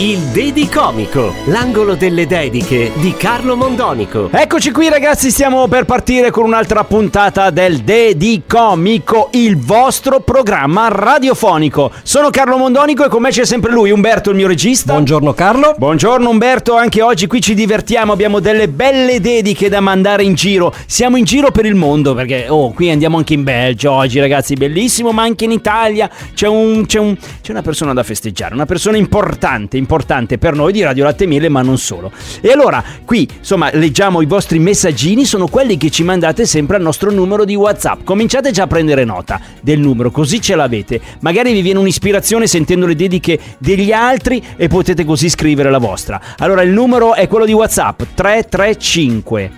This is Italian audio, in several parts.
Il Dedicomico, l'angolo delle dediche di Carlo Mondonico. Eccoci qui ragazzi, stiamo per partire con un'altra puntata del Dedicomico, il vostro programma radiofonico. Sono Carlo Mondonico e con me c'è sempre lui, Umberto, il mio regista. Buongiorno Carlo. Buongiorno Umberto, anche oggi qui ci divertiamo, abbiamo delle belle dediche da mandare in giro. Siamo in giro per il mondo perché, oh, qui andiamo anche in Belgio oggi ragazzi, bellissimo, ma anche in Italia c'è, un, c'è, un, c'è una persona da festeggiare, una persona importante, importante per noi di Radio Latte Miele, ma non solo. E allora, qui, insomma, leggiamo i vostri messaggini, sono quelli che ci mandate sempre al nostro numero di WhatsApp. Cominciate già a prendere nota del numero, così ce l'avete. Magari vi viene un'ispirazione sentendo le dediche degli altri e potete così scrivere la vostra. Allora, il numero è quello di WhatsApp 335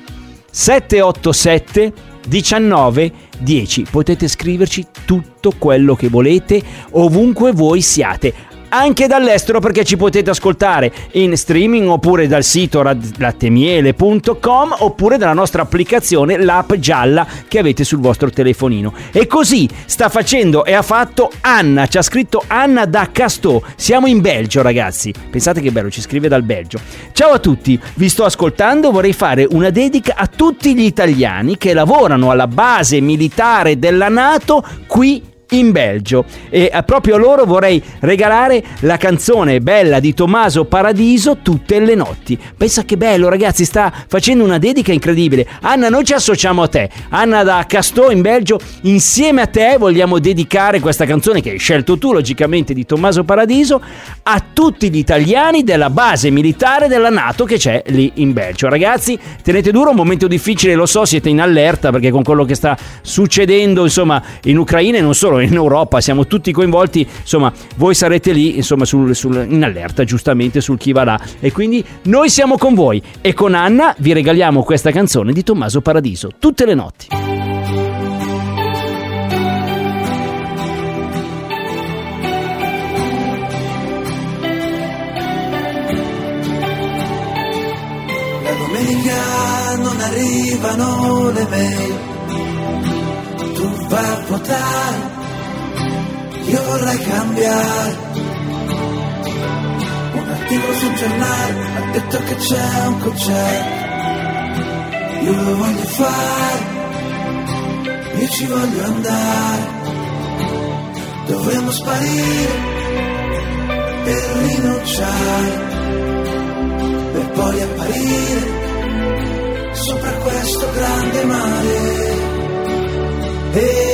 787 19 10. Potete scriverci tutto quello che volete ovunque voi siate. Anche dall'estero perché ci potete ascoltare in streaming oppure dal sito lattemiele.com oppure dalla nostra applicazione l'app gialla che avete sul vostro telefonino. E così sta facendo e ha fatto Anna, ci ha scritto Anna da Castò. Siamo in Belgio ragazzi. Pensate che bello, ci scrive dal Belgio. Ciao a tutti, vi sto ascoltando, vorrei fare una dedica a tutti gli italiani che lavorano alla base militare della Nato qui in Belgio e eh, proprio a loro vorrei regalare la canzone bella di Tommaso Paradiso tutte le notti. Pensa che bello ragazzi, sta facendo una dedica incredibile. Anna, noi ci associamo a te. Anna da Castò in Belgio, insieme a te vogliamo dedicare questa canzone che hai scelto tu logicamente di Tommaso Paradiso a tutti gli italiani della base militare della Nato che c'è lì in Belgio. Ragazzi, tenete duro, un momento difficile, lo so, siete in allerta perché con quello che sta succedendo, insomma, in Ucraina e non solo in Europa, siamo tutti coinvolti, insomma, voi sarete lì, insomma, sul, sul- in allerta giustamente sul chi va là. E quindi noi siamo con voi e con Anna vi regaliamo questa canzone di Tommaso Paradiso, tutte le notti. Domenica non arrivano le mail, tu vai a votare, io vorrei cambiare. Un articolo sul giornale ha detto che c'è un concerto, io lo voglio fare, io ci voglio andare, dovremmo sparire per rinunciare per poi apparire sopra questo grande mare. E,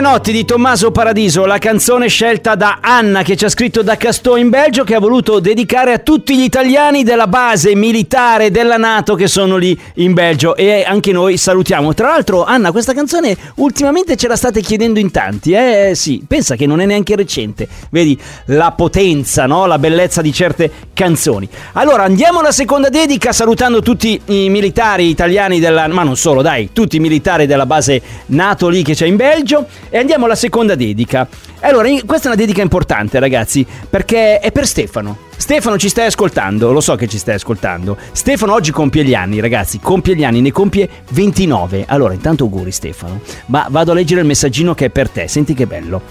notti di Tommaso Paradiso, la canzone scelta da Anna che ci ha scritto da Castò in Belgio che ha voluto dedicare a tutti gli italiani della base militare della Nato che sono lì in Belgio e anche noi salutiamo. Tra l'altro Anna questa canzone ultimamente ce la state chiedendo in tanti, eh sì, pensa che non è neanche recente, vedi la potenza, no? la bellezza di certe canzoni. Allora andiamo alla seconda dedica salutando tutti i militari italiani della, ma non solo dai, tutti i militari della base NATO lì che c'è in Belgio e andiamo alla seconda dedica. Allora, questa è una dedica importante, ragazzi, perché è per Stefano. Stefano ci stai ascoltando, lo so che ci stai ascoltando. Stefano oggi compie gli anni, ragazzi, compie gli anni, ne compie 29. Allora, intanto auguri Stefano. Ma vado a leggere il messaggino che è per te, senti che bello.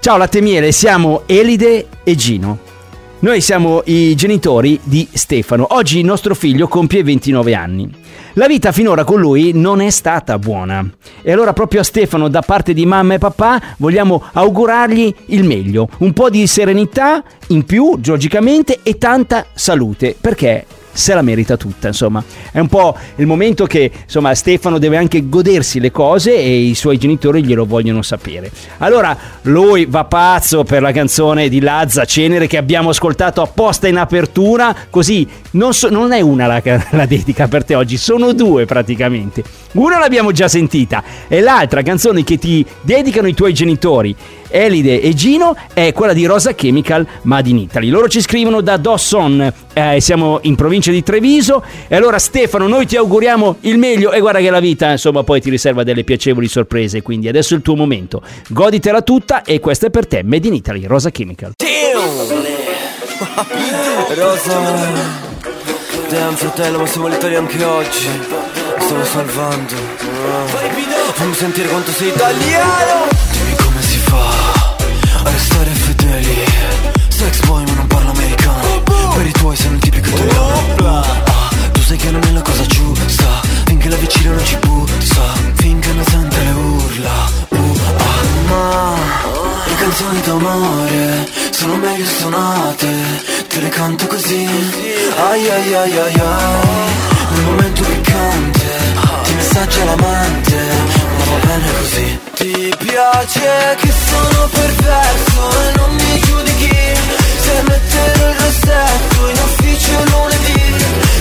Ciao latte e miele, siamo Elide e Gino. Noi siamo i genitori di Stefano. Oggi il nostro figlio compie 29 anni. La vita finora con lui non è stata buona. E allora proprio a Stefano, da parte di mamma e papà, vogliamo augurargli il meglio. Un po' di serenità in più, logicamente, e tanta salute, perché se la merita tutta, insomma. È un po' il momento che, insomma, Stefano deve anche godersi le cose e i suoi genitori glielo vogliono sapere. Allora, lui va pazzo per la canzone di Lazza Cenere che abbiamo ascoltato apposta in apertura, così non, so- non è una la, la dedica per te oggi, sono due praticamente. Una l'abbiamo già sentita e l'altra canzone che ti dedicano i tuoi genitori Elide e Gino è quella di Rosa Chemical Made in Italy. Loro ci scrivono da Dawson, eh, siamo in provincia di Treviso e allora Stefano noi ti auguriamo il meglio e guarda che la vita insomma poi ti riserva delle piacevoli sorprese, quindi adesso è il tuo momento. Goditela tutta e questa è per te Made in Italy, Rosa Chemical. Rosa Damn fratello ma siamo letali anche oggi. Mi stavo salvando. Fammi sentire quanto sei italiano. Dimmi come si fa A restare fedeli. Sex boy ma non parlo americano. Per i tuoi sei un tipico italiano Ai ai ai ai Nel momento piccante Ti messaggia l'amante. Ma va bene così. Ti piace che sono perverso E non mi giudichi. Se metterò il rossetto In ufficio lunedì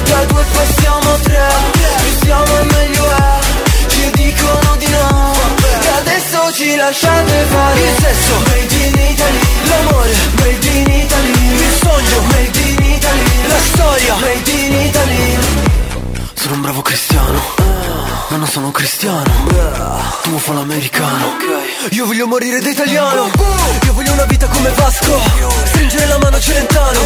Da due passiamo a tre. Più siamo e meglio è. Ci dicono di no. E adesso ci lasciate fare. Il sesso made in Italy. L'amore cristiano. Ma non sono cristiano. Tu fa l'americano Io voglio morire da italiano. Io voglio una vita come Vasco. Stringere la mano a Celentano.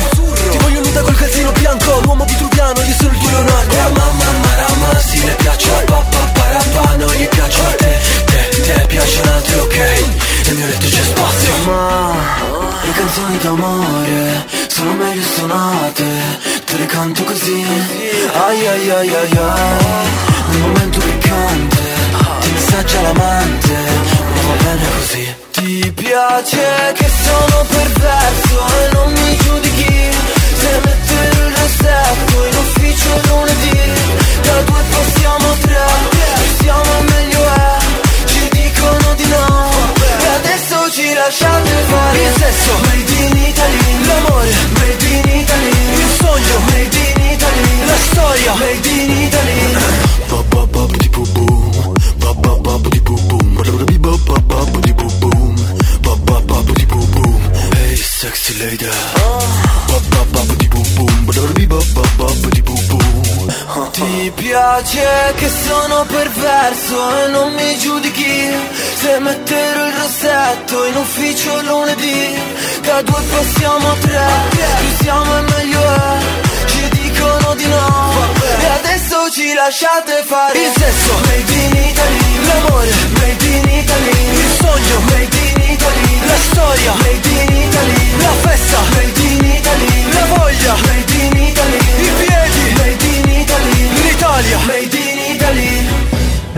Ti voglio nuda col calzino bianco. L'uomo vitruviano, io sono il tuo Leonardo. Mamma marama, sì le piace. A papà parapà Non gli piace a te, te, te piacciono altri ok. Nel mio letto c'è spazio. Ma le canzoni d'amore sono meglio suonate. Te le canto così Ai ai ai ai. Nel momento piccante Ti messaggia l'amante. Ma va bene così. Ti piace che sono perverso E non mi giudichi. Se metterò il rossetto In ufficio lunedì. Da due passiamo a tre siamo meglio è. Ci dicono di no. E adesso ci lasciate fare. Il sesso. Made in Italy. L'amore Storia made in Italy Hey sexy lady Ti piace che sono perverso e non mi giudichi Se metterò il rossetto in ufficio lunedì Da due passiamo a tre Più siamo e meglio è Ci dicono di no E ci lasciate fare. Il sesso made in Italy. L'amore made in Italy. Il sogno made in Italy. La storia made in Italy. La festa made in Italy. La voglia made in Italy. I piedi made in Italy. L'Italia made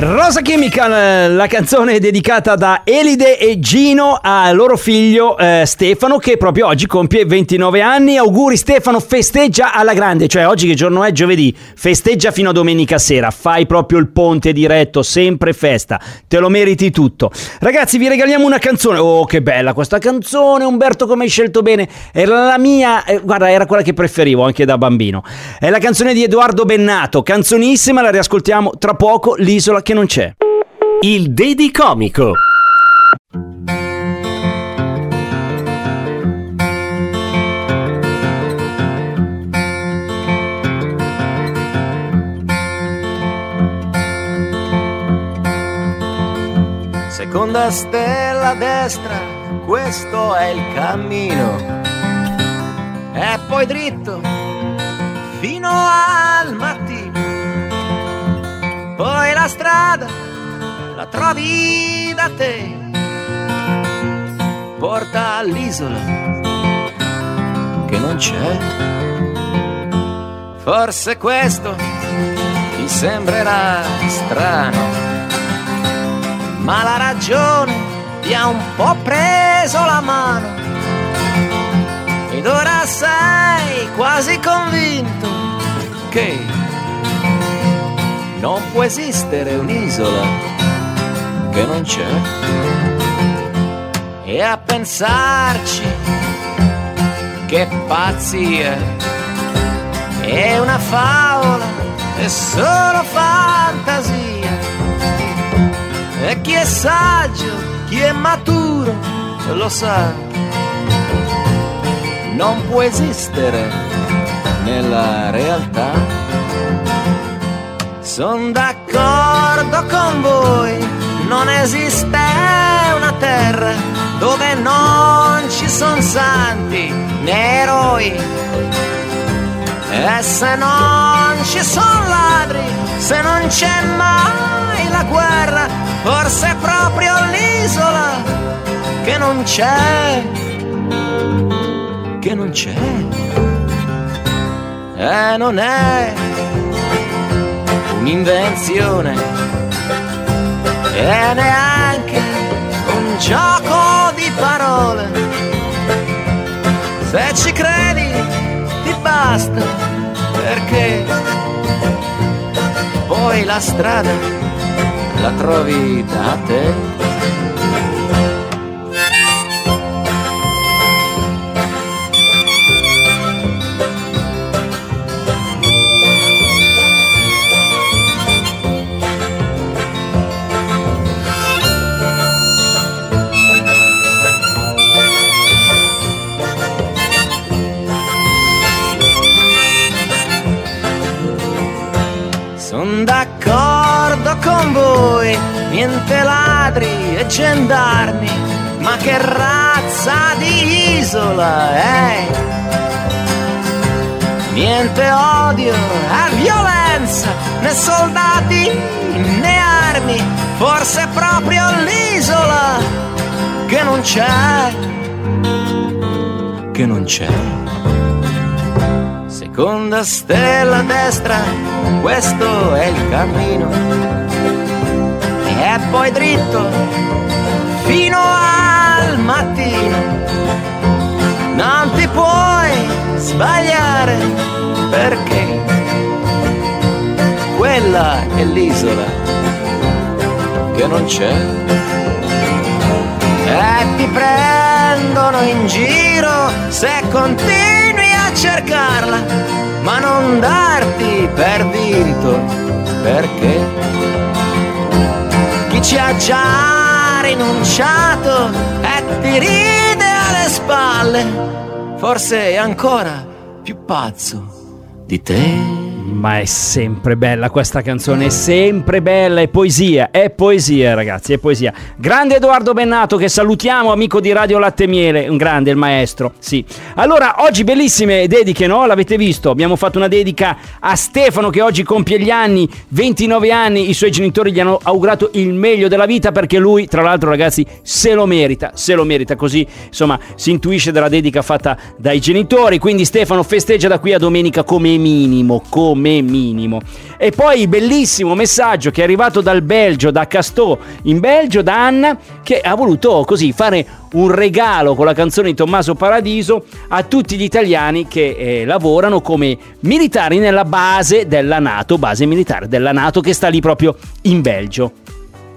Rosa Chemical, eh, la canzone dedicata da Elide e Gino al loro figlio eh, Stefano che proprio oggi compie 29 anni. Auguri Stefano, festeggia alla grande, cioè oggi che giorno è? Giovedì, festeggia fino a domenica sera, fai proprio il ponte diretto, sempre festa, te lo meriti tutto. Ragazzi vi regaliamo una canzone, oh che bella questa canzone, Umberto come hai scelto bene, era la mia, eh, guarda era quella che preferivo anche da bambino. È la canzone di Edoardo Bennato, canzonissima, la riascoltiamo tra poco, l'isola che non c'è. Il Dedi Comico. Seconda stella a destra, questo è il cammino. E poi dritto fino al strada la trovi da te. Porta all'isola che non c'è. Forse questo ti sembrerà strano ma la ragione ti ha un po' preso la mano ed ora sei quasi convinto che non può esistere un'isola che non c'è e a pensarci che pazzia è una favola è solo fantasia e chi è saggio, chi è maturo, lo sa. Non può esistere nella realtà. Sono d'accordo con voi, non esiste una terra dove non ci sono santi né eroi. E se non ci sono ladri, se non c'è mai la guerra, forse è proprio l'isola che non c'è, che non c'è, e non è un'invenzione, e neanche un gioco di parole. Se ci credi ti basta perché poi la strada la trovi da te razza di isola è? Niente odio e violenza, né soldati né armi, forse è proprio l'isola che non c'è, che non c'è. Seconda stella a destra, questo è il cammino e poi dritto fino perché quella è l'isola che non c'è. E ti prendono in giro se continui a cercarla, ma non darti per vinto perché chi ci ha già rinunciato e ti ride alle spalle, forse è ancora più pazzo di te. Ma è sempre bella questa canzone, è sempre bella, è poesia, è poesia ragazzi, è poesia. Grande Edoardo Bennato che salutiamo, amico di Radio Latte Miele, un grande il maestro, sì. Allora, oggi bellissime dediche, no? L'avete visto? Abbiamo fatto una dedica a Stefano che oggi compie gli anni, 29 anni, i suoi genitori gli hanno augurato il meglio della vita perché lui, tra l'altro ragazzi, se lo merita, se lo merita, così insomma si intuisce dalla dedica fatta dai genitori, quindi Stefano festeggia da qui a domenica come minimo, come me minimo. E poi bellissimo messaggio che è arrivato dal Belgio, da Castò in Belgio, da Anna, che ha voluto così fare un regalo con la canzone di Tommaso Paradiso a tutti gli italiani che eh, lavorano come militari nella base della Nato, base militare della Nato che sta lì proprio in Belgio.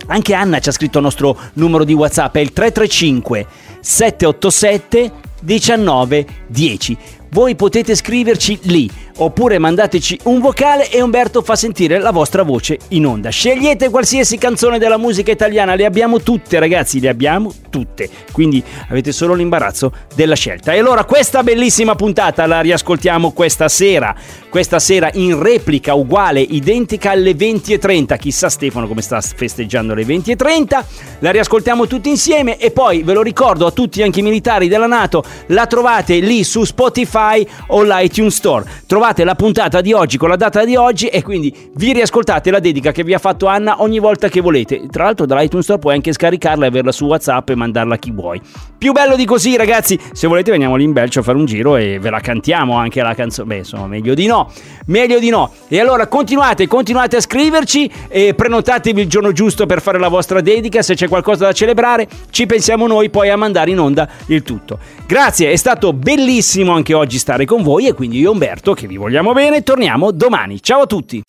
Anche Anna ci ha scritto il nostro numero di WhatsApp, è il 335 787 1910. Voi potete scriverci lì oppure mandateci un vocale e Umberto fa sentire la vostra voce in onda. Scegliete qualsiasi canzone della musica italiana, le abbiamo tutte ragazzi, le abbiamo tutte. Quindi avete solo l'imbarazzo della scelta. E allora questa bellissima puntata la riascoltiamo questa sera. Questa sera in replica uguale, identica alle 20.30. Chissà Stefano come sta festeggiando le 20.30. La riascoltiamo tutti insieme e poi ve lo ricordo a tutti anche i militari della Nato, la trovate lì su Spotify o l'iTunes Store. Trovate la puntata di oggi con la data di oggi e quindi vi riascoltate la dedica che vi ha fatto Anna ogni volta che volete. Tra l'altro dall'iTunes Store puoi anche scaricarla e averla su WhatsApp e mandarla a chi vuoi. Più bello di così, ragazzi. Se volete veniamo lì in Belgio a fare un giro e ve la cantiamo anche la canzone. Beh, insomma, meglio di no. Meglio di no. E allora continuate, continuate a scriverci e prenotatevi il giorno giusto per fare la vostra dedica. Se c'è qualcosa da celebrare, ci pensiamo noi poi a mandare in onda il tutto. Grazie, è stato bellissimo anche oggi stare con voi e quindi io Umberto, che vi vogliamo bene, torniamo domani. Ciao a tutti!